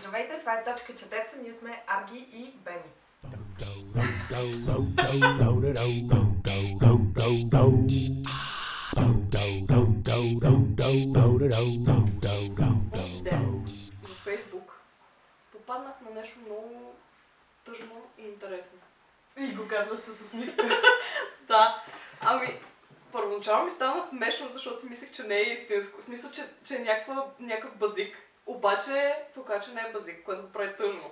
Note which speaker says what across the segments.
Speaker 1: Здравейте, това е Точка Четеца, ние сме Арги и Бени.
Speaker 2: ден във Фейсбук попаднах на нещо много тъжно и интересно.
Speaker 1: И го казваш с усмивка.
Speaker 2: Да, ами първоначално ми стана смешно, защото си мислех, че не е истинско. В смисъл, че, че е някаква, някакъв базик. Обаче се оказа, че не е базик, което прави тъжно.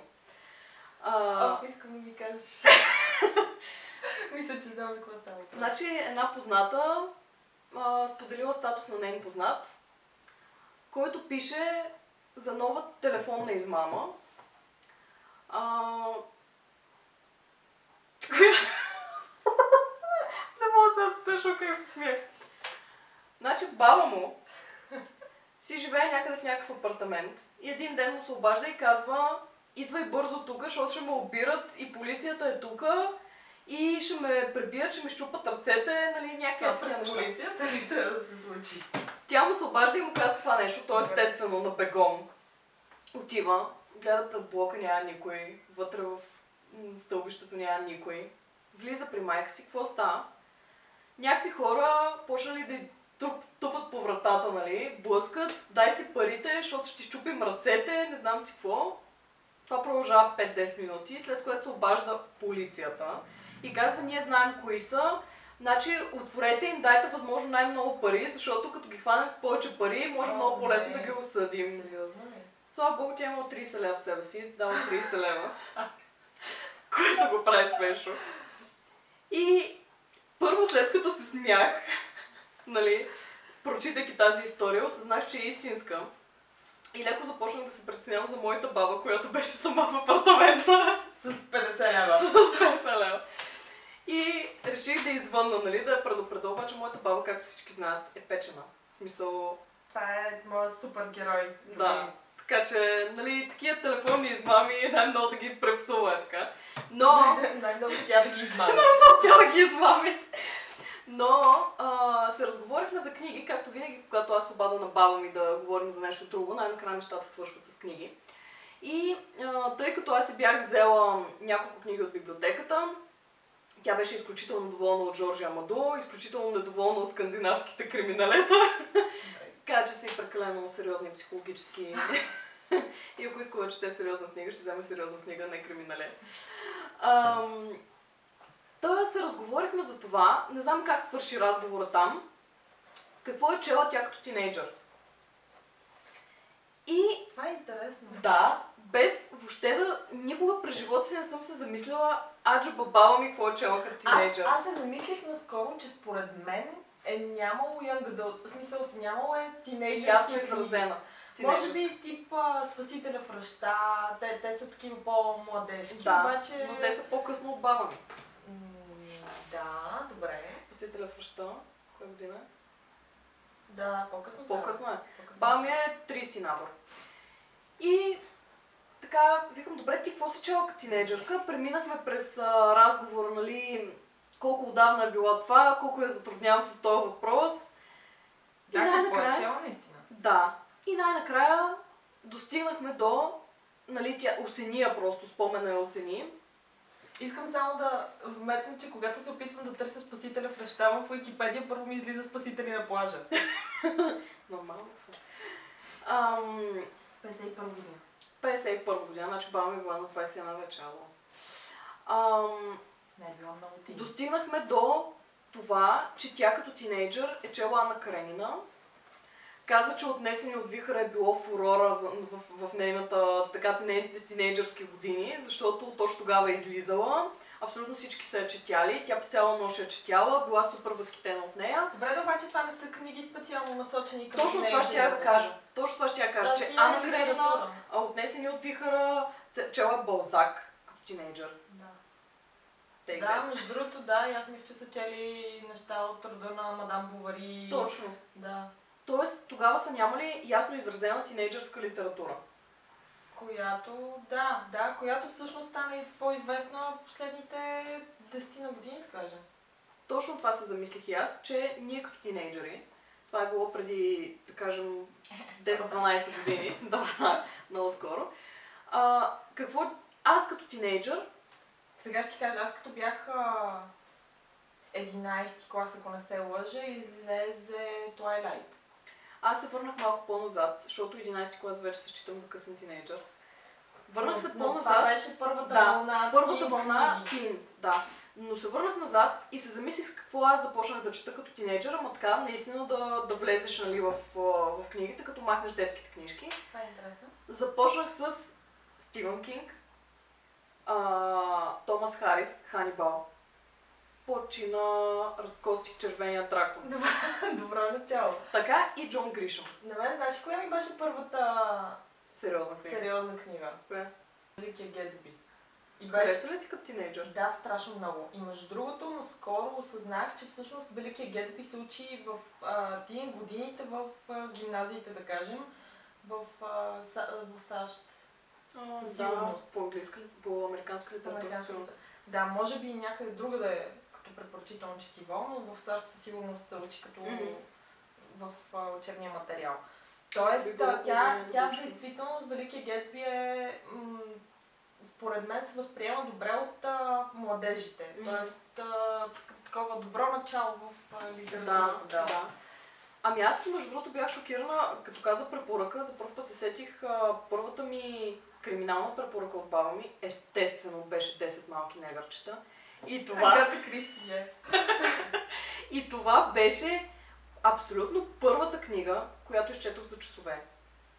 Speaker 2: А,
Speaker 1: Ох, искам да ми кажеш. Мисля, че знам за какво става.
Speaker 2: Значи една позната а, споделила статус на нейн познат, който пише за нова телефонна измама. А... Не мога да се също как се смея. Значи баба му си живее някъде в някакъв апартамент и един ден му се обажда и казва идвай бързо тук, защото ще ме обират и полицията е тук и ще ме пребият, ще ме щупат ръцете, нали, някакви
Speaker 1: Това
Speaker 2: такива неща.
Speaker 1: полицията ли да се случи?
Speaker 2: Тя му се обажда и му казва това нещо, то естествено на бегом. Отива, гледа пред блока, няма никой, вътре в стълбището няма никой. Влиза при майка си, какво става? Някакви хора почнали да туп, тупат по вратата, нали, блъскат, дай си парите, защото ще щупим ръцете, не знам си какво. Това продължава 5-10 минути, след което се обажда полицията и казва, ние знаем кои са, Значи, отворете им, дайте възможно най-много пари, защото като ги хванем с повече пари, може
Speaker 1: О,
Speaker 2: много по-лесно да ги осъдим.
Speaker 1: Сериозно ли?
Speaker 2: Слава богу, тя има 30 лева в себе си, дава 30 лева. Което го прави смешно. И първо след като се смях, нали, прочитайки тази история, осъзнах, че е истинска. И леко започнах да се преценявам за моята баба, която беше сама в апартамента.
Speaker 1: С 50 лева.
Speaker 2: с 50 лева. И реших да извънна, нали, да я предупреда, обаче моята баба, както всички знаят, е печена. В смисъл,
Speaker 1: Това е моят супергерой.
Speaker 2: да. Така че, нали, такива телефонни измами най-много да ги препсува е така. Но,
Speaker 1: Най-много тя да ги измами.
Speaker 2: тя да ги измами. Но а, се разговорихме за книги, както винаги, когато аз обада на баба ми да говорим за нещо друго, най-накрая нещата свършват с книги. И а, тъй като аз си бях взела няколко книги от библиотеката, тя беше изключително доволна от Жоржи Амадо, изключително недоволна от скандинавските криминалета. Каза, че са и прекалено сериозни психологически. и ако иска да чете сериозна книга, ще вземе сериозна книга, не криминалет. Ам, Та се разговорихме за това. Не знам как свърши разговора там. Какво е чела тя като тинейджър? И
Speaker 1: Това е интересно.
Speaker 2: да, без въобще да никога през живота си не съм се замислила аджо баба ми какво е чела като
Speaker 1: Аз,
Speaker 2: тинейджър.
Speaker 1: аз се замислих наскоро, че според мен е нямало young adult. В смисъл, нямало е тинейджърски
Speaker 2: Ясно изразена.
Speaker 1: Може би тип а, Спасителя в ръща, те, те са такива по-младежки,
Speaker 2: Да,
Speaker 1: обаче...
Speaker 2: но те са по-късно от баба ми.
Speaker 1: Да, добре.
Speaker 2: Спасителя в ръща. Коя година?
Speaker 1: Да, по-късно.
Speaker 2: По-късно е. ми е 30 набор. И така, викам, добре, ти какво си чела като тинейджърка? Преминахме през а, разговор, нали, колко отдавна е било това, колко я затруднявам с този въпрос. И
Speaker 1: Да, какво е
Speaker 2: най-накрая...
Speaker 1: чела наистина?
Speaker 2: Да. И най-накрая достигнахме до, нали, тя осения просто, спомена е осени.
Speaker 1: Искам само да вметна, че когато се опитвам да търся спасителя в ръща в Уикипедия, първо ми излиза спасители на плажа.
Speaker 2: Нормално. Ам,
Speaker 1: 51 година.
Speaker 2: 51 година, значи баба ми е била на 21 вече. ало. Ам,
Speaker 1: Не е било много ти.
Speaker 2: Достигнахме до това, че тя като тинейджър е чела Анна Каренина. Каза, че отнесени от вихъра е било фурора в, в нейната така тине- тинейджърски години, защото точно тогава е излизала. Абсолютно всички са я четяли. Тя по цяла нощ я четяла, била супер възхитена от нея.
Speaker 1: Добре, да обаче това не са книги специално насочени към
Speaker 2: Точно това ще я да кажа. Точно това ще я кажа,
Speaker 1: Да,
Speaker 2: че
Speaker 1: си е
Speaker 2: Анна Каренина, отнесени от вихъра, ц- чела Балзак като тинейджър.
Speaker 1: Да.
Speaker 2: Take
Speaker 1: Да,
Speaker 2: that.
Speaker 1: между другото, да, и аз мисля, че са чели неща от рода на Мадам Бовари.
Speaker 2: Точно.
Speaker 1: Да.
Speaker 2: Тоест, тогава са нямали ясно изразена тинейджърска литература.
Speaker 1: Която, да, да, която всъщност стана и по-известна последните 10 на години, да кажем.
Speaker 2: Точно това се замислих и аз, че ние като тинейджери, това е било преди, да кажем, 10-12 години, да, много скоро, какво... Аз като тинейджър,
Speaker 1: Сега ще ти кажа, аз като бях а, 11 клас, ако не се лъжа, излезе Twilight.
Speaker 2: Аз се върнах малко по-назад, защото 11 клас вече се считам за късен тинейджър. Върнах се
Speaker 1: но Това
Speaker 2: по-назад.
Speaker 1: беше първата
Speaker 2: Да,
Speaker 1: вълна.
Speaker 2: Първата
Speaker 1: тин
Speaker 2: вълна тин, да. Но се върнах назад и се замислих с какво аз започнах да чета като тинейджър, ама така наистина да, да влезеш нали, в, в книгите, като махнеш детските книжки.
Speaker 1: Това е интересно.
Speaker 2: Започнах с Стивън Кинг, а, Томас Харис, Ханибал. Почина разкостих червения дракон.
Speaker 1: Добро, добро начало.
Speaker 2: Така и Джон Гришъм.
Speaker 1: На мен, знаеш, коя ми беше първата
Speaker 2: Сериозна книга.
Speaker 1: сериозна книга?
Speaker 2: Коя?
Speaker 1: Великия Гетсби. И беше...
Speaker 2: Хареса ли ти като тинейджър?
Speaker 1: Да, страшно много. И между другото, наскоро осъзнах, че всъщност Великия Гетсби се учи в а, тин годините в а, гимназиите, да кажем, в, а, Са, в САЩ. Със
Speaker 2: да,
Speaker 1: сигурност.
Speaker 2: по английска, ли- по американска литература.
Speaker 1: Да, може би и някъде друга да е препоръчително четиво, но в САЩ със сигурност се учи като в а, учебния материал. Тоест,
Speaker 2: Би било
Speaker 1: а, тя,
Speaker 2: да
Speaker 1: тя в действителност, Великия Гетсби е, м- според мен, се възприема добре от а, младежите.
Speaker 2: Мгм.
Speaker 1: Тоест, а, такова добро начало в а,
Speaker 2: Да,
Speaker 1: литературата.
Speaker 2: да. Ами аз, между другото, бях шокирана, като каза препоръка, за първ път се сетих, а, първата ми криминална препоръка от баба ми, естествено беше 10 малки негърчета. И това,
Speaker 1: Агата Кристи е.
Speaker 2: и това беше абсолютно първата книга, която изчетох за часове.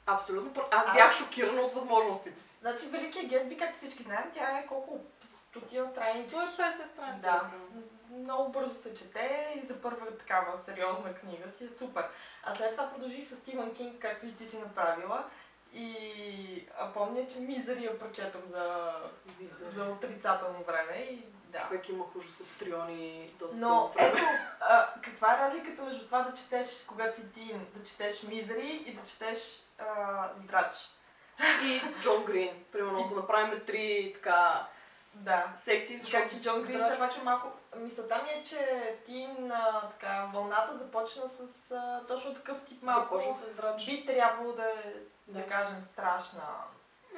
Speaker 2: Абсолютно пър... Аз бях шокирана от възможностите си.
Speaker 1: Значи, Великия Гетсби, както всички знаем, тя е колко стотина странички.
Speaker 2: Това е 50 страници.
Speaker 1: Да, много бързо се чете и за първа такава сериозна книга си е супер. А след това продължих с Стивън Кинг, както и ти си направила. И а, помня, че Мизери я прочетох за,
Speaker 2: Мизери.
Speaker 1: за отрицателно време и да.
Speaker 2: Човек имах ужас от триони доста
Speaker 1: Но
Speaker 2: време.
Speaker 1: ето, а, каква е разликата между това да четеш, когато си тин, да четеш Мизери и да четеш а, Здрач?
Speaker 2: И Джон Грин. Примерно, ако направим три така
Speaker 1: Да.
Speaker 2: секции,
Speaker 1: Защото
Speaker 2: защото
Speaker 1: че Джон Грин
Speaker 2: Здрач-
Speaker 1: все пак е малко... Мисълта ми е, че Тин, а, така, вълната започна с а, точно такъв тип малко...
Speaker 2: започна с драч.
Speaker 1: Би трябвало да да,
Speaker 2: Да.
Speaker 1: кажем, страшна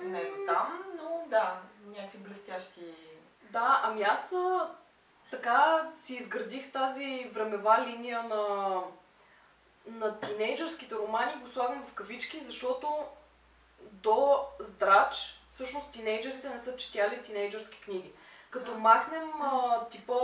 Speaker 1: не до там, но да, някакви блестящи...
Speaker 2: Да, ами аз така си изградих тази времева линия на, на тинейджърските романи, го слагам в кавички, защото до здрач всъщност тинейджерите не са четяли тинейджърски книги. Като махнем а, типа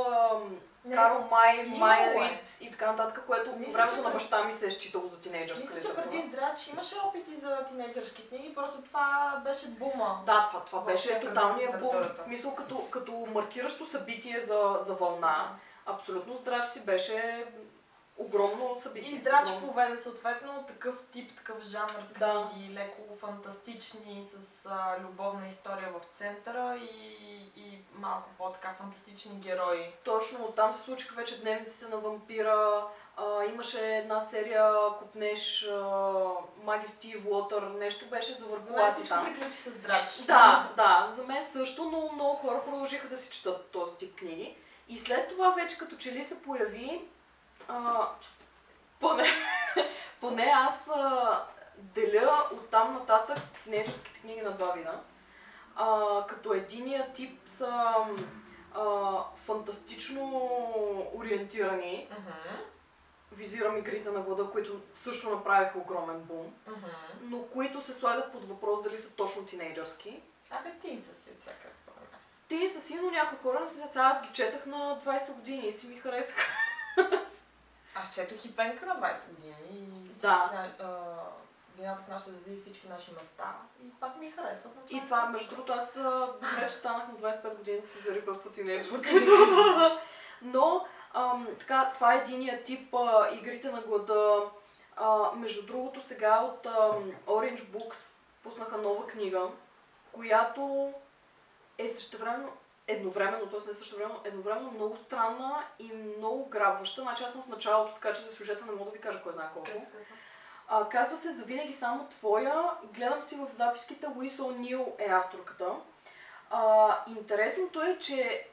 Speaker 1: Не,
Speaker 2: Карл Май,
Speaker 1: е.
Speaker 2: Рид и така нататък, което по времето на баща ми се е считало за тинейджърска
Speaker 1: Мисля, че преди Здрач имаше опити за тинейджърски книги, просто това беше бума.
Speaker 2: Да, това, това беше тоталния бум. В смисъл като, като маркиращо събитие за, за вълна. Абсолютно здрач си беше огромно събитие.
Speaker 1: И Здрач
Speaker 2: Огромно.
Speaker 1: поведе съответно такъв тип, такъв жанр
Speaker 2: Да.
Speaker 1: книги, леко фантастични, с а, любовна история в центъра и, и малко по-така фантастични герои.
Speaker 2: Точно оттам се случиха вече дневниците на вампира. А, имаше една серия Купнеш, Маги Стив Уотър, нещо беше за
Speaker 1: всичко
Speaker 2: там.
Speaker 1: приключи с Здрач.
Speaker 2: Да, да, за мен също, но много хора продължиха да си четат този тип книги. И след това вече като че ли се появи, а, поне, поне аз а, деля оттам нататък тинейджърските книги на два вида. А, като единия тип са а, фантастично ориентирани,
Speaker 1: Мгм,
Speaker 2: визирам игрите на глада, които също направиха огромен бум,
Speaker 1: мгм.
Speaker 2: но които се слагат под въпрос дали са точно тинейджърски.
Speaker 1: Абе ти са си от всяка според мен.
Speaker 2: Те са сигурно някои хора, не сега аз ги четах на 20 години и си ми харесаха.
Speaker 1: Аз четох и Пенка на 20 години и
Speaker 2: Да.
Speaker 1: вината в звезди и всички наши места. И пак ми харесват. но
Speaker 2: И
Speaker 1: е
Speaker 2: това, между другото, аз вече станах на 25 години да се зариба по тинейджърски.
Speaker 1: По
Speaker 2: Но, ам, така, това е единия тип а, игрите на глада. А, между другото, сега от ам, Orange Books пуснаха нова книга, която е същевременно, едновременно, т.е. не същевременно, едновременно много странна и много грабваща. Значи аз съм в началото, така че за сюжета не мога да ви кажа кой знае колко. А, казва се Завинаги само твоя. Гледам си в записките, Луис О'Нил е авторката. А, интересното е, че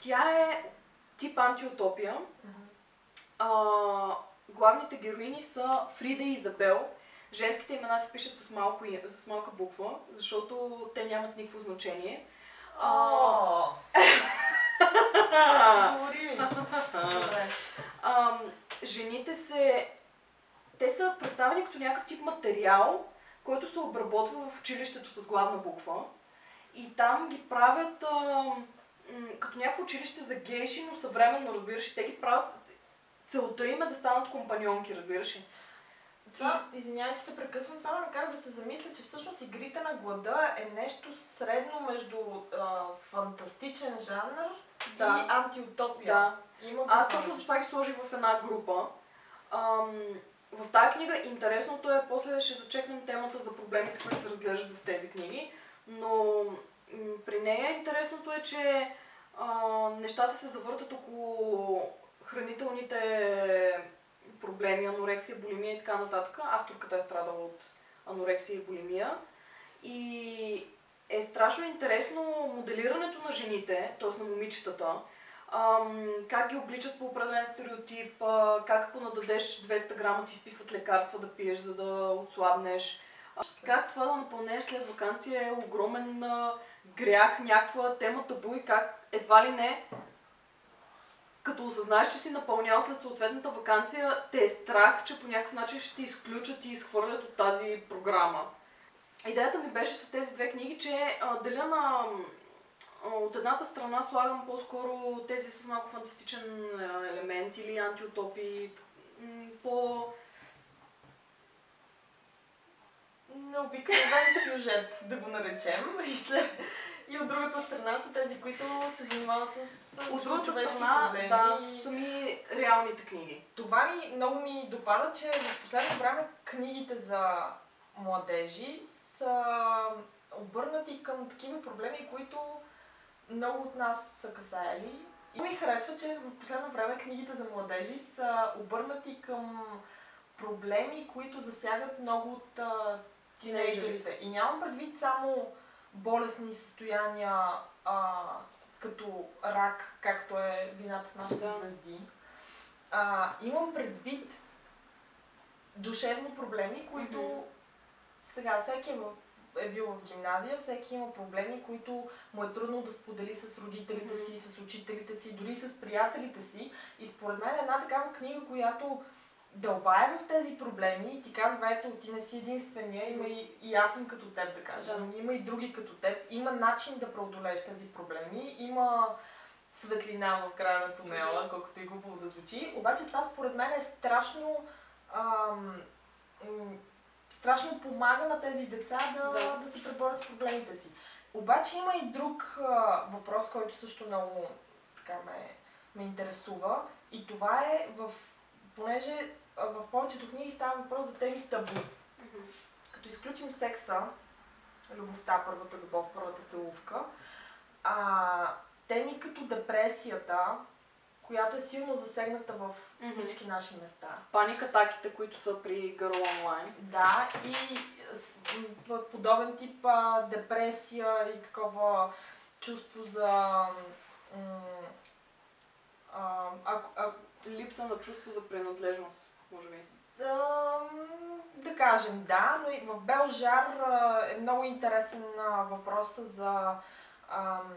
Speaker 2: тя е тип антиутопия. А, главните героини са Фрида и Изабел. женските имена се пишат с, малко, с малка буква, защото те нямат никакво значение.
Speaker 1: О, говори ми. Добре.
Speaker 2: Ам, жените се... Те са представени като някакъв тип материал, който се обработва в училището с главна буква. И там ги правят м, като някакво училище за гейши, но съвременно, разбираш, те ги правят... Целта им е да станат компаньонки, разбираш.
Speaker 1: Това, извинявай, че те прекъсвам, това ме накара да се замисля, че всъщност игрите на глада е нещо средно между а, фантастичен жанр
Speaker 2: Да.
Speaker 1: и антиутопия.
Speaker 2: Да.
Speaker 1: Има
Speaker 2: Аз точно с това ги сложих в една група. Ам, в тази книга интересното е, после ще зачекнем темата за проблемите, които се разглеждат в тези книги, но при нея интересното е, че а, нещата се завъртат около хранителните проблеми, анорексия, булимия и така нататък. Авторката е страдала от анорексия и булимия. И е страшно интересно моделирането на жените, т.е. на момичетата, как ги обличат по определен стереотип, как ако нададеш 200 грама ти изписват лекарства да пиеш, за да отслабнеш. Как това да напълнеш след вакансия е огромен а, грях, някаква тема табу и как едва ли не като осъзнаеш, че си напълнял след съответната вакансия, те е страх, че по някакъв начин ще ти изключат и изхвърлят от тази програма. Идеята ми беше с тези две книги, че а, деля на от едната страна слагам по-скоро тези с малко фантастичен елемент или антиутопии, м, по...
Speaker 1: необикновен сюжет, да го наречем. И, след... и от другата страна са тези, които се занимават с
Speaker 2: От другата страна,
Speaker 1: проблеми.
Speaker 2: да, сами реалните книги.
Speaker 1: Това ми много ми допада, че в последно време книгите за младежи са обърнати към такива проблеми, които много от нас са касаели. И ми харесва, че в последно време книгите за младежи са обърнати към проблеми, които засягат много от а, тинейджерите. И нямам предвид само болестни състояния, а, като рак, както е вината в нашите
Speaker 2: Да.
Speaker 1: звезди. А, имам предвид душевни проблеми, които
Speaker 2: Мгм.
Speaker 1: сега всеки е, в, е бил в гимназия, всеки има проблеми, които му е трудно да сподели с родителите си, с учителите си, дори с приятелите си. И според мен е една такава книга, която дълбае в тези проблеми и ти казва, ето, ти не си единствения, има и, и аз съм като теб, да кажем.
Speaker 2: Да.
Speaker 1: Има и други като теб. Има начин да преодолееш тези проблеми. Има светлина в края на тунела, колкото и глупо да звучи. Обаче това според мен е страшно ам, страшно помага на тези деца да,
Speaker 2: Да.
Speaker 1: да. се преборят с проблемите си. Обаче има и друг а, въпрос, който също много така ме, ме интересува. И това е в... Понеже а, в повечето книги става въпрос за теми табу. Като изключим секса, любовта, първата любов, първата целувка, а, теми като депресията, която е силно засегната в всички наши места.
Speaker 2: Паникатаките, които са при Girl Online.
Speaker 1: Да, и подобен тип а, депресия и такова чувство за м, а, ако, а,
Speaker 2: Липса на чувство за принадлежност, може би.
Speaker 1: Ам, да кажем да, но и в Белжар а, е много интересен а, въпроса за ам,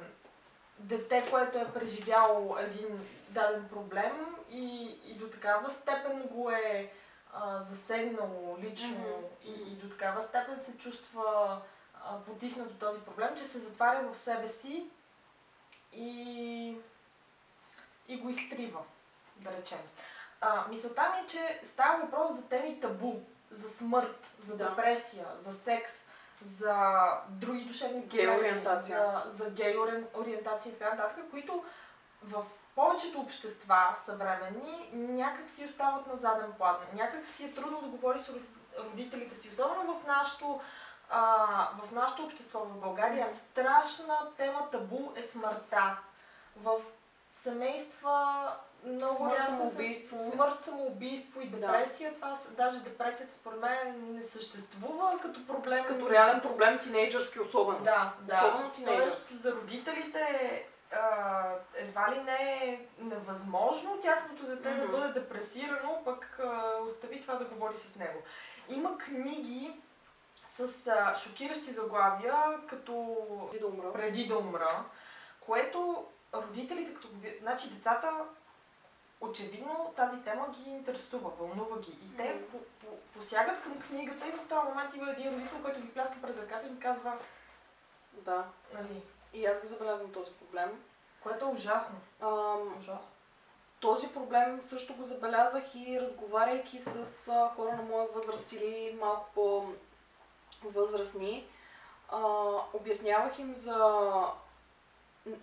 Speaker 1: дете, което е преживяло един даден проблем и, и до такава степен го е а, засегнало лично
Speaker 2: Мгм.
Speaker 1: и, и до такава степен се чувства а, потиснат от този проблем, че се затваря в себе си и, и го изтрива, да речем. А, мисълта ми е, че става въпрос за теми табу, за смърт, за
Speaker 2: Да.
Speaker 1: депресия, за секс, за други душевни проблеми, за, за гей ориентация и така нататък, които в повечето общества съвременни някак си остават на заден план. Някак си е трудно да говори с роди- родителите си, особено в нашото а, в нашето общество в България страшна тема табу е смъртта. В семейства много
Speaker 2: Смърт,
Speaker 1: рядко
Speaker 2: самоубийство.
Speaker 1: Смърт, самоубийство и
Speaker 2: Да.
Speaker 1: депресия. Това, с- даже депресията според мен не съществува като проблем.
Speaker 2: Като реален проблем, тинейджърски особено.
Speaker 1: Да, да.
Speaker 2: Особено тинейджърски.
Speaker 1: Тоест, за родителите а, едва ли не е невъзможно тяхното дете да
Speaker 2: Мгм.
Speaker 1: бъде депресирано, пък а, остави това да говори с него. Има книги с а, шокиращи заглавия, като
Speaker 2: Преди да умра.
Speaker 1: преди да умра, което родителите, като значи децата, очевидно тази тема ги интересува, вълнува ги. И те
Speaker 2: Мгм.
Speaker 1: по, по, посягат към книгата и в този момент има един родител, който ги пляска през ръката и им казва,
Speaker 2: Да.
Speaker 1: нали,
Speaker 2: И аз го забелязвам този проблем.
Speaker 1: което е ужасно.
Speaker 2: Ам,
Speaker 1: Ужасно.
Speaker 2: Този проблем също го забелязах и разговаряйки с а, хора на моя възраст или малко по-възрастни. А, обяснявах им за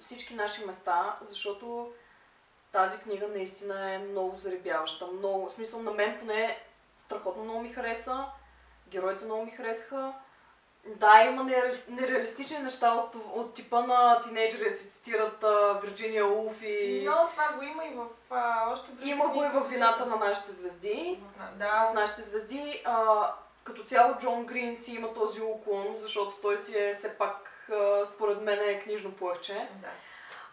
Speaker 2: всички наши места, защото тази книга наистина е много заребяваща. Много, в смисъл на мен поне страхотно много ми хареса, героите много ми харесаха. Да, има нереали- нереалистични неща от, от типа на тинейджери да си цитират а, Вирджиния Улф и...
Speaker 1: Но това го има и в а, още други
Speaker 2: Има го и в вината на нашите звезди.
Speaker 1: На-
Speaker 2: В
Speaker 1: Да,
Speaker 2: нашите звезди. А, като цяло Джон Грин си има този уклон, защото той си е все пак, а, според мен, е книжно плъхче.
Speaker 1: да.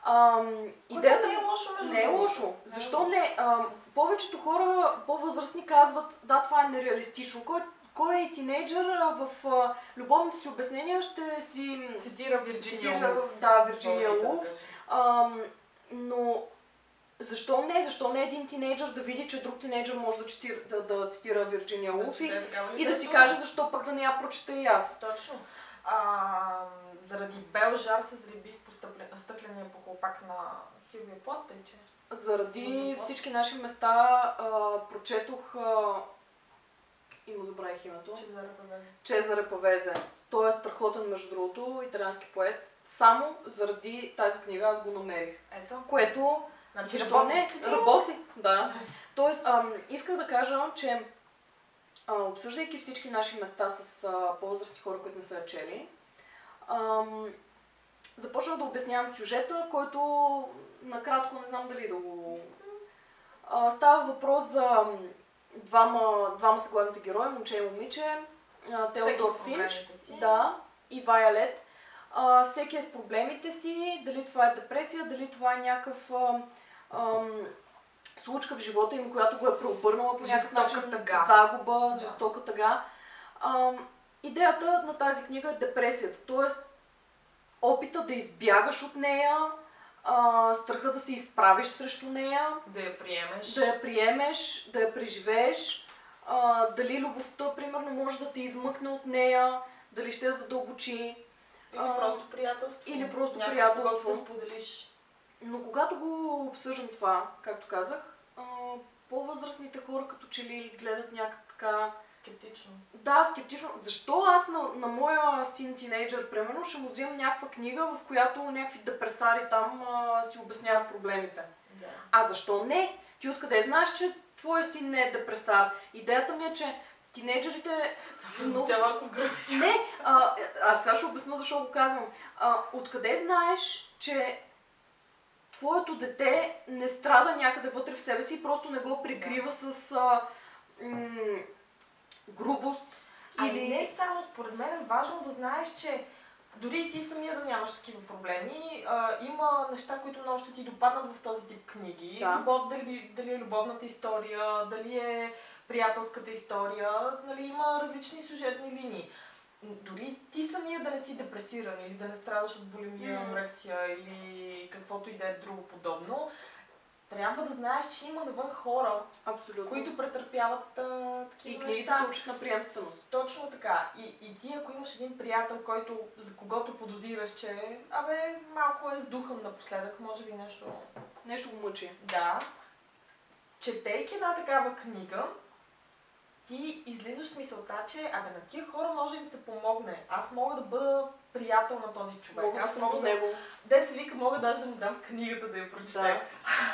Speaker 2: Ам,
Speaker 1: Идеята не е лошо, между
Speaker 2: не е лошо.
Speaker 1: Не е
Speaker 2: Защо
Speaker 1: лошо.
Speaker 2: не? А, повечето хора по-възрастни казват, да, това е нереалистично. Кой, кой е тинейджър в а, любовните си обяснения ще си
Speaker 1: Цитира Вирджиния Улф.
Speaker 2: да, Вирджиния
Speaker 1: кажем.
Speaker 2: Ам, но защо не? Защо не един тинейджър да види, че друг тинейджър може да, четира, да, да цитира Вирджиния
Speaker 1: Да,
Speaker 2: и,
Speaker 1: да е такава
Speaker 2: и да си каже защо пък да не я прочета и аз.
Speaker 1: Точно. А, заради Белжар се заребих по стъпле- стъкления похлопак на Силвия Плот, тъй че...
Speaker 2: Заради
Speaker 1: Сигурно.
Speaker 2: всички наши места а, прочетох а, и му забравих името.
Speaker 1: Че заребе.
Speaker 2: Чезаре Павезе. Той е страхотен, между другото, италиански поет. Само заради тази книга аз го намерих.
Speaker 1: Ето.
Speaker 2: Което
Speaker 1: Значи
Speaker 2: Защо
Speaker 1: работи.
Speaker 2: не? Работи, да. Тоест, ам, исках да кажа, че обсъждайки всички наши места с по-възрастни хора, които не са чели, започнах да обяснявам сюжета, който накратко не знам дали да го... Става въпрос за двама, двама са главните герои, момче и момиче, Теодор Финч, да, и Вайолет. Всеки е с проблемите си, дали това е депресия, дали това е някакъв ам, случка в живота им, която го е преобърнала по някакъв начин,
Speaker 1: тъга.
Speaker 2: загуба,
Speaker 1: Да.
Speaker 2: жестока тъга. Ам, идеята на тази книга е депресията, т.е. опита да избягаш от нея, а, страха да се изправиш срещу нея,
Speaker 1: Да я приемеш.
Speaker 2: да я приемеш, да я преживееш, а, дали любовта, примерно, може да те измъкне от нея, дали ще я задълбочи.
Speaker 1: Или
Speaker 2: а,
Speaker 1: просто приятелство.
Speaker 2: или просто
Speaker 1: с
Speaker 2: приятелство.
Speaker 1: Да споделиш.
Speaker 2: Но когато го обсъждам това, както казах, а, по-възрастните хора като че ли гледат някак така...
Speaker 1: Скептично.
Speaker 2: Да, скептично. Защо аз на, на моя син тинейджър, примерно, ще му вземам някаква книга, в която някакви депресари там а, си обясняват проблемите?
Speaker 1: Да.
Speaker 2: А защо не? Ти откъде знаеш, че твоя син не е депресар? Идеята ми е, че тинейджерите много... Не, а, аз сега ще обясня защо го казвам. А, откъде знаеш, че твоето дете не страда някъде вътре в себе си и просто не го прикрива с а, м- грубост
Speaker 1: или... не само, според мен е важно да знаеш, че дори и ти самия да нямаш такива проблеми, а, има неща, които много ще ти допаднат в този тип книги.
Speaker 2: Да.
Speaker 1: Любов, дали, дали е любовната история, дали е приятелската история, нали, има различни сюжетни линии. Дори ти самия да не си депресиран или да не страдаш от булимия,
Speaker 2: М.
Speaker 1: анорексия или каквото и да е друго подобно, трябва да знаеш, че има навън хора,
Speaker 2: Абсолютно.
Speaker 1: които претърпяват а,
Speaker 2: И
Speaker 1: такива
Speaker 2: книгите
Speaker 1: неща.
Speaker 2: те учат на приемственост.
Speaker 1: Точно така. И, и ти, ако имаш един приятел, който, за когото подозираш, че абе, малко е сдухан напоследък, може би нещо...
Speaker 2: Нещо го мъчи.
Speaker 1: Да. Четейки една такава книга, ти излизаш с мисълта, че абе на тия хора може да им се помогне. Аз мога да бъда приятел на този човек.
Speaker 2: Мога
Speaker 1: Аз мога да...
Speaker 2: него.
Speaker 1: Деца вика, мога даже да му дам книгата да я прочете.
Speaker 2: Да.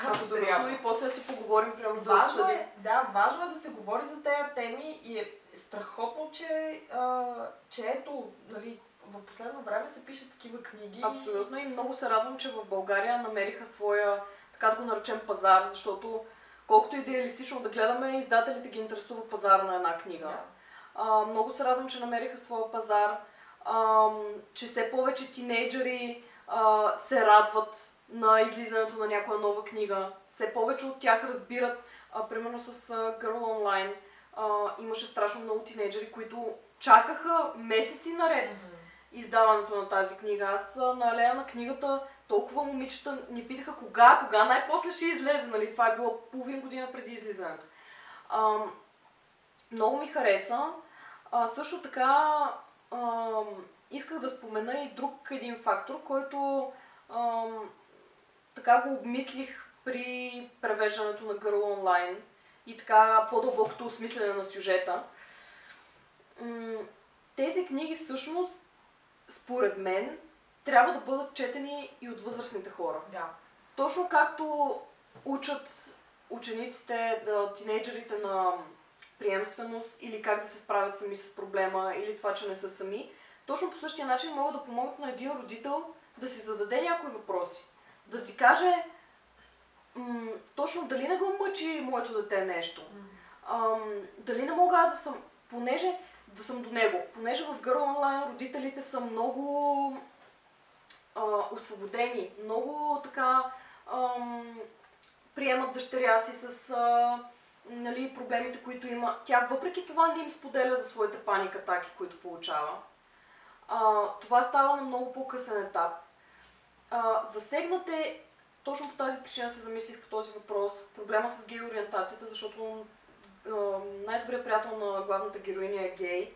Speaker 2: Абсолютно. И после да си поговорим прямо да
Speaker 1: Важно е, да, важно е да се говори за тези теми и е страхотно, че, а, че ето, нали, в последно време се пишат такива книги.
Speaker 2: Абсолютно и много се радвам, че в България намериха своя, така да го наречем, пазар, защото колкото идеалистично да гледаме, издателите ги интересува пазара на една книга.
Speaker 1: Да.
Speaker 2: А, много се радвам, че намериха своя пазар, а, че все повече тинейджери а, се радват на излизането на някоя нова книга. Все повече от тях разбират, а, примерно с а, Girl Online, а, имаше страшно много тинейджери, които чакаха месеци наред издаването на тази книга. Аз а, на алея на книгата толкова момичета ни питаха кога, кога най-после ще излезе, нали? Това е било половин година преди излизането. А, много ми хареса. А, също така а, исках да спомена и друг един фактор, който а, така го обмислих при превеждането на Girl Online и така по-дълбокото осмислене на сюжета. Тези книги всъщност, според мен, трябва да бъдат четени и от възрастните хора.
Speaker 1: Да.
Speaker 2: Точно както учат учениците, да, тинейджерите на приемственост или как да се справят сами с проблема или това, че не са сами, точно по същия начин могат да помогнат на един родител да си зададе някои въпроси. Да си каже м- точно дали не го мъчи моето дете нещо. Ам, дали не мога аз да съм, понеже да съм до него, понеже в Girl Online родителите са много освободени, много така ам, приемат дъщеря си с а, нали, проблемите, които има. Тя въпреки това не им споделя за своите паник атаки, които получава. А, това става на много по-късен етап. А, засегнате, точно по тази причина се замислих по този въпрос, проблема с гей ориентацията, защото най-добрият приятел на главната героиня е гей.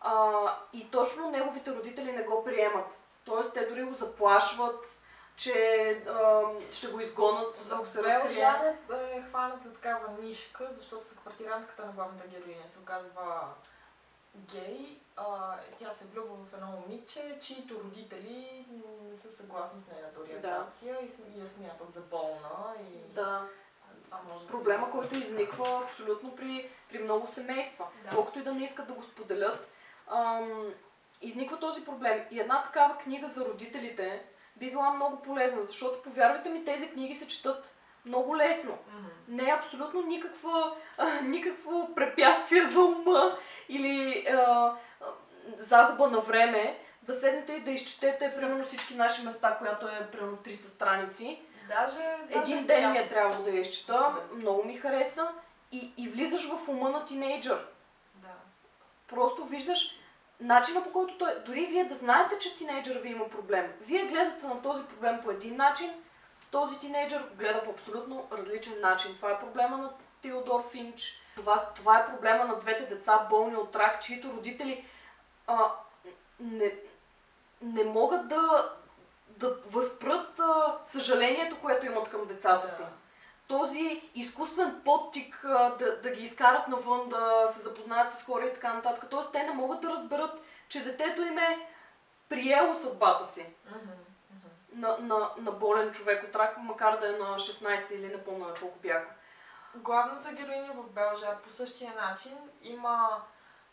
Speaker 2: А, и точно неговите родители не го приемат. Тоест те дори го заплашват, че а, ще го изгонат, ако се разкрие.
Speaker 1: Е, е хваната такава нишка, защото са квартирантката на главната героиня се оказва гей. А, тя се влюбва в едно момиче, чието родители не са съгласни с нейната ориентация см- и я смятат за болна. И
Speaker 2: Да.
Speaker 1: това може да
Speaker 2: Проблема,
Speaker 1: случи.
Speaker 2: който изниква абсолютно при, при много семейства.
Speaker 1: Да.
Speaker 2: Колкото и да не искат да го споделят, ам, изниква този проблем. И една такава книга за родителите би била много полезна, защото повярвайте ми, тези книги се четат много лесно.
Speaker 1: Мгм.
Speaker 2: Не е абсолютно никаква, а, никакво препятствие за ума или а, а, загуба на време да седнете и да изчетете примерно всички наши места, която е примерно 300 страници.
Speaker 1: Даже, даже
Speaker 2: Един ден ми е трябвало да я изчета, много ми хареса и, и влизаш в ума на тинейджър.
Speaker 1: Да.
Speaker 2: Просто виждаш начина по който той, дори вие да знаете, че тинейджър ви има проблем, вие гледате на този проблем по един начин, този тинейджър гледа по абсолютно различен начин. Това е проблема на Теодор Финч, това, това е проблема на двете деца болни от рак, чието родители а, не, не могат да, да възпрат а, съжалението, което имат към децата си.
Speaker 1: Да.
Speaker 2: Този изкуствен подтик да, да ги изкарат навън, да се запознаят с хора и така нататък. Тоест те не могат да разберат, че детето им е приело съдбата си на, на, на болен човек от рак, макар да е на 16 или не помня на колко бяха.
Speaker 1: Главната героиня в Белжар по същия начин има,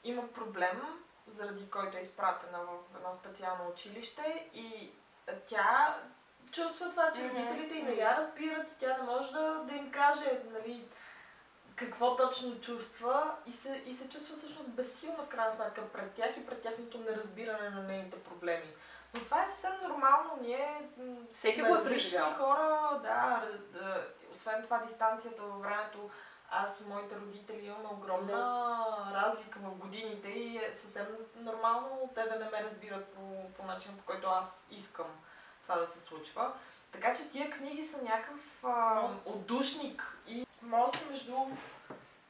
Speaker 1: има проблем, заради който е изпратена в едно специално училище и тя чувства това, че родителите й не я разбират и тя не може да, да им каже нали, какво точно чувства и се, и се чувства всъщност безсилна в крайна сметка пред тях и пред тяхното неразбиране на нейните проблеми. Но това е съвсем нормално. Ние
Speaker 2: Всеки
Speaker 1: сме
Speaker 2: е
Speaker 1: различни хора, да, да. Освен това, дистанцията във времето, аз и моите родители имаме огромна разлика в годините и е съвсем нормално те да не ме разбират по, по начин, по който аз искам това да се случва. Така че тия книги са някакъв а, отдушник и мост между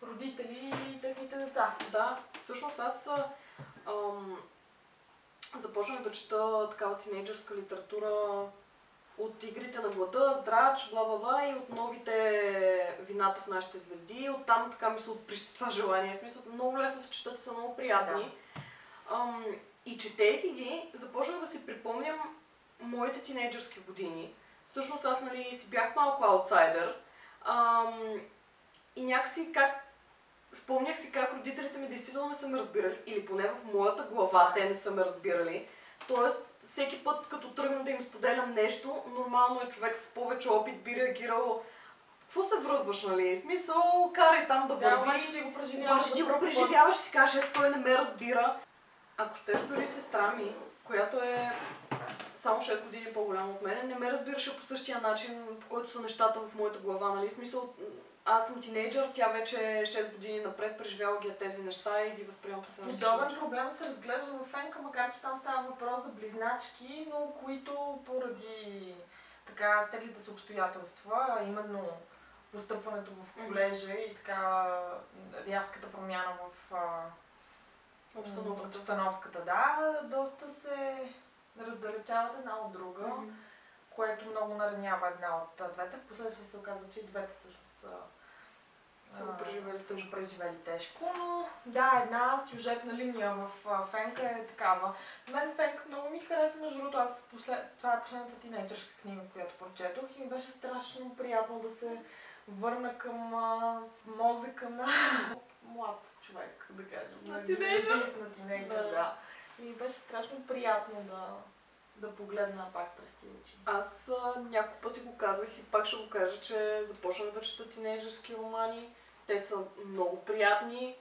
Speaker 1: родители и техните деца.
Speaker 2: Да, всъщност аз ам, започнах да чета такава тинейджърска литература от игрите на глада, здрач, бла бла бла и от новите вината в нашите звезди. Оттам така ми се отприщи това желание. В смисъл, много лесно се четат и са много приятни. Ам, и четейки ги, започнах да си припомням моите тинейджърски години. Всъщност аз нали, си бях малко аутсайдер. Ам, и някакси как спомнях си как родителите ми действително не са ме разбирали, или поне в моята глава те не са ме разбирали. Тоест, всеки път, като тръгна да им споделям нещо, нормално е човек с повече опит би реагирал. Какво се връзваш, нали? Смисъл, карай там да
Speaker 1: Да,
Speaker 2: върви.
Speaker 1: обаче ти го преживяваш.
Speaker 2: Обаче ти го преживяваш и си кажеш, той не ме разбира. Ако щеш дори сестра ми, която е само 6 години по-голяма от мен, не ме разбираше по същия начин, по който са нещата в моята глава, нали? Смисъл, аз съм тинейджър, тя вече е 6 години напред, преживяла ги е тези неща и ги възприемам по различен
Speaker 1: Подобен
Speaker 2: начин.
Speaker 1: проблем се разглежда в Фенка, макар че там става въпрос за близначки, но които поради така стеглите се обстоятелства, именно постъпването в колежа и така рязката промяна в
Speaker 2: Обстановката.
Speaker 1: обстановката, да, доста се раздалечават една от друга,
Speaker 2: Мгм.
Speaker 1: което много наранява една от двете. Впоследствие се оказва, че и двете всъщност са
Speaker 2: Са го преживели
Speaker 1: са го преживели тежко, но да, една сюжетна линия в Фенка е такава. Мен Фенк много ми хареса, между другото, аз послед... това е последната тинейджърска книга, която прочетох и беше страшно приятно да се върна към а, мозъка на млад човек, да кажем.
Speaker 2: На тинейджър.
Speaker 1: На тинейджър,
Speaker 2: Да.
Speaker 1: да. И беше страшно приятно да, да погледна пак през тия очи.
Speaker 2: Аз а, няколко пъти го казах и пак ще го кажа, че започнах да чета тинейджърски романи. Те са много приятни.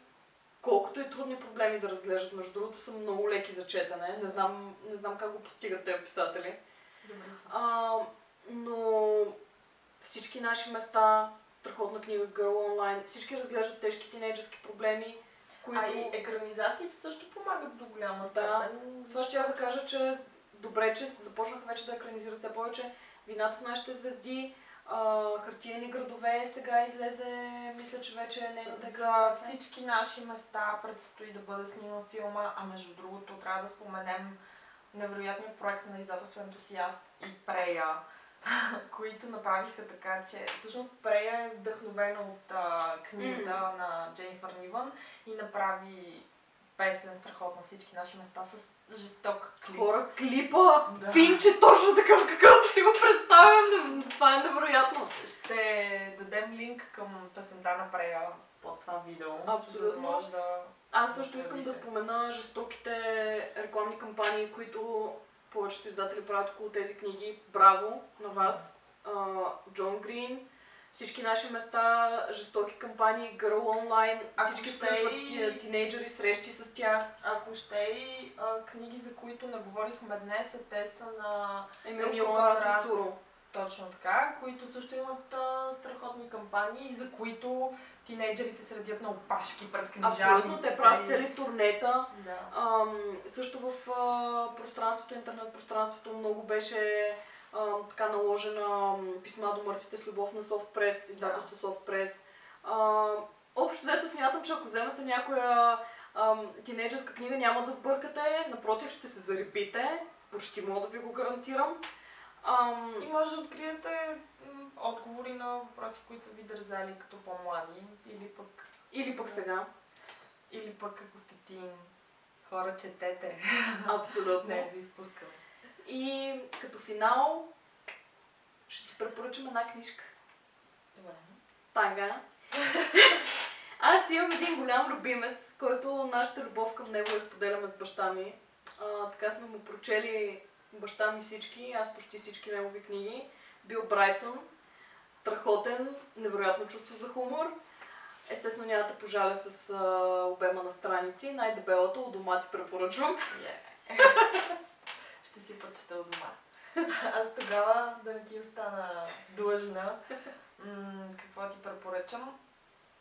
Speaker 2: Колкото и трудни проблеми да разглеждат, между другото, са много леки за четене. Не знам, не знам как го постигат тези писатели.
Speaker 1: Добре.
Speaker 2: А, но всички наши места, страхотна книга Girl Online, всички разглеждат тежки тинейджърски проблеми, които...
Speaker 1: А и екранизациите също помагат до голяма
Speaker 2: Да.
Speaker 1: степен.
Speaker 2: Това ще я да кажа, че добре, че започнаха вече да екранизират все повече вината в нашите звезди. А, хартиени градове сега излезе, мисля, че вече е нейната
Speaker 1: За всички наши места предстои да бъде сниман филма, а между другото трябва да споменем невероятния проект на издателство Ентусиаст и Прея, които направиха така, че всъщност Прея е вдъхновена от а, книгата на Дженнифър Нивън и направи песен страхотно всички наши места с жесток клип.
Speaker 2: Хора, клипа,
Speaker 1: Да.
Speaker 2: финче точно такъв, какъвто си го представям. Това е невероятно.
Speaker 1: Ще дадем линк към песента на Прея под това видео.
Speaker 2: Абсолютно.
Speaker 1: За да може да
Speaker 2: Аз също искам да спомена жестоките рекламни кампании, които повечето издатели правят около тези книги. Браво на вас! Джон Грин, всички наши места, жестоки кампании, Girl Online,
Speaker 1: Ако
Speaker 2: всички
Speaker 1: ще
Speaker 2: включват
Speaker 1: и-
Speaker 2: ти- тинейджъри, срещи с тях.
Speaker 1: Ако ще и а, книги, за които не говорихме днес, а те са на
Speaker 2: Емил Конрад
Speaker 1: Конрад. Точно така, които също имат а, страхотни кампании, за които тинейджерите се редят на опашки пред книжарниците.
Speaker 2: Абсолютно, те правят цели турнета.
Speaker 1: Да.
Speaker 2: Ам, също в а, пространството, интернет пространството много беше ам, така наложена писма до мъртвите с любов на Софтпрес, издателство Софтпрес. Ам, общо взето смятам, че ако вземете някоя ам, тинейджърска книга няма да сбъркате, напротив ще се зарепите, почти мога да ви го гарантирам. Ам,
Speaker 1: И може да откриете отговори на въпроси, които са ви дързали като по-млади, или пък,
Speaker 2: или пък сега.
Speaker 1: или пък ако сте тин, хора четете,
Speaker 2: Абсолютно.
Speaker 1: не е за изпускане.
Speaker 2: И като финал ще ти препоръчам една книжка.
Speaker 1: Добре.
Speaker 2: Тага. Аз имам един голям любимец, който нашата любов към него я споделяме с баща ми. А, така сме му прочели баща ми всички, аз почти всички негови книги. Бил Брайсън, страхотен, невероятно чувство за хумор. Естествено няма да пожаля с а, обема на страници. Най-дебелата от дома ти препоръчвам.
Speaker 1: Yeah. Ще си прочета от дома. Аз тогава да не ти остана длъжна. М- какво ти препоръчам?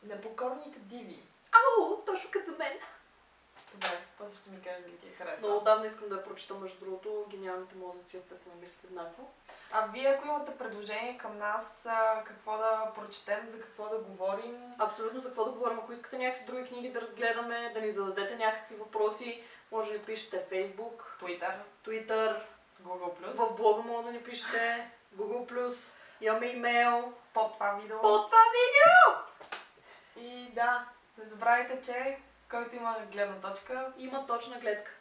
Speaker 1: Непокорните диви.
Speaker 2: Ау, точно като за мен.
Speaker 1: Добре, после ще ми кажеш дали ти е харесва.
Speaker 2: Много отдавна искам да я прочита, между другото. Гениалните мозъци естествено мислят еднакво.
Speaker 1: А вие, ако имате предложение към нас, какво да прочетем, за какво да говорим,
Speaker 2: Абсолютно за какво да говорим. Ако искате някакви други книги да разгледаме, да ни зададете някакви въпроси, може да ни пишете Facebook,
Speaker 1: Twitter,
Speaker 2: Twitter,
Speaker 1: Google+,
Speaker 2: в блога може да ни пишете, Google+, имаме имейл,
Speaker 1: под това видео.
Speaker 2: под това видео
Speaker 1: И да, не забравяйте, че който има гледна точка,
Speaker 2: има точна гледка.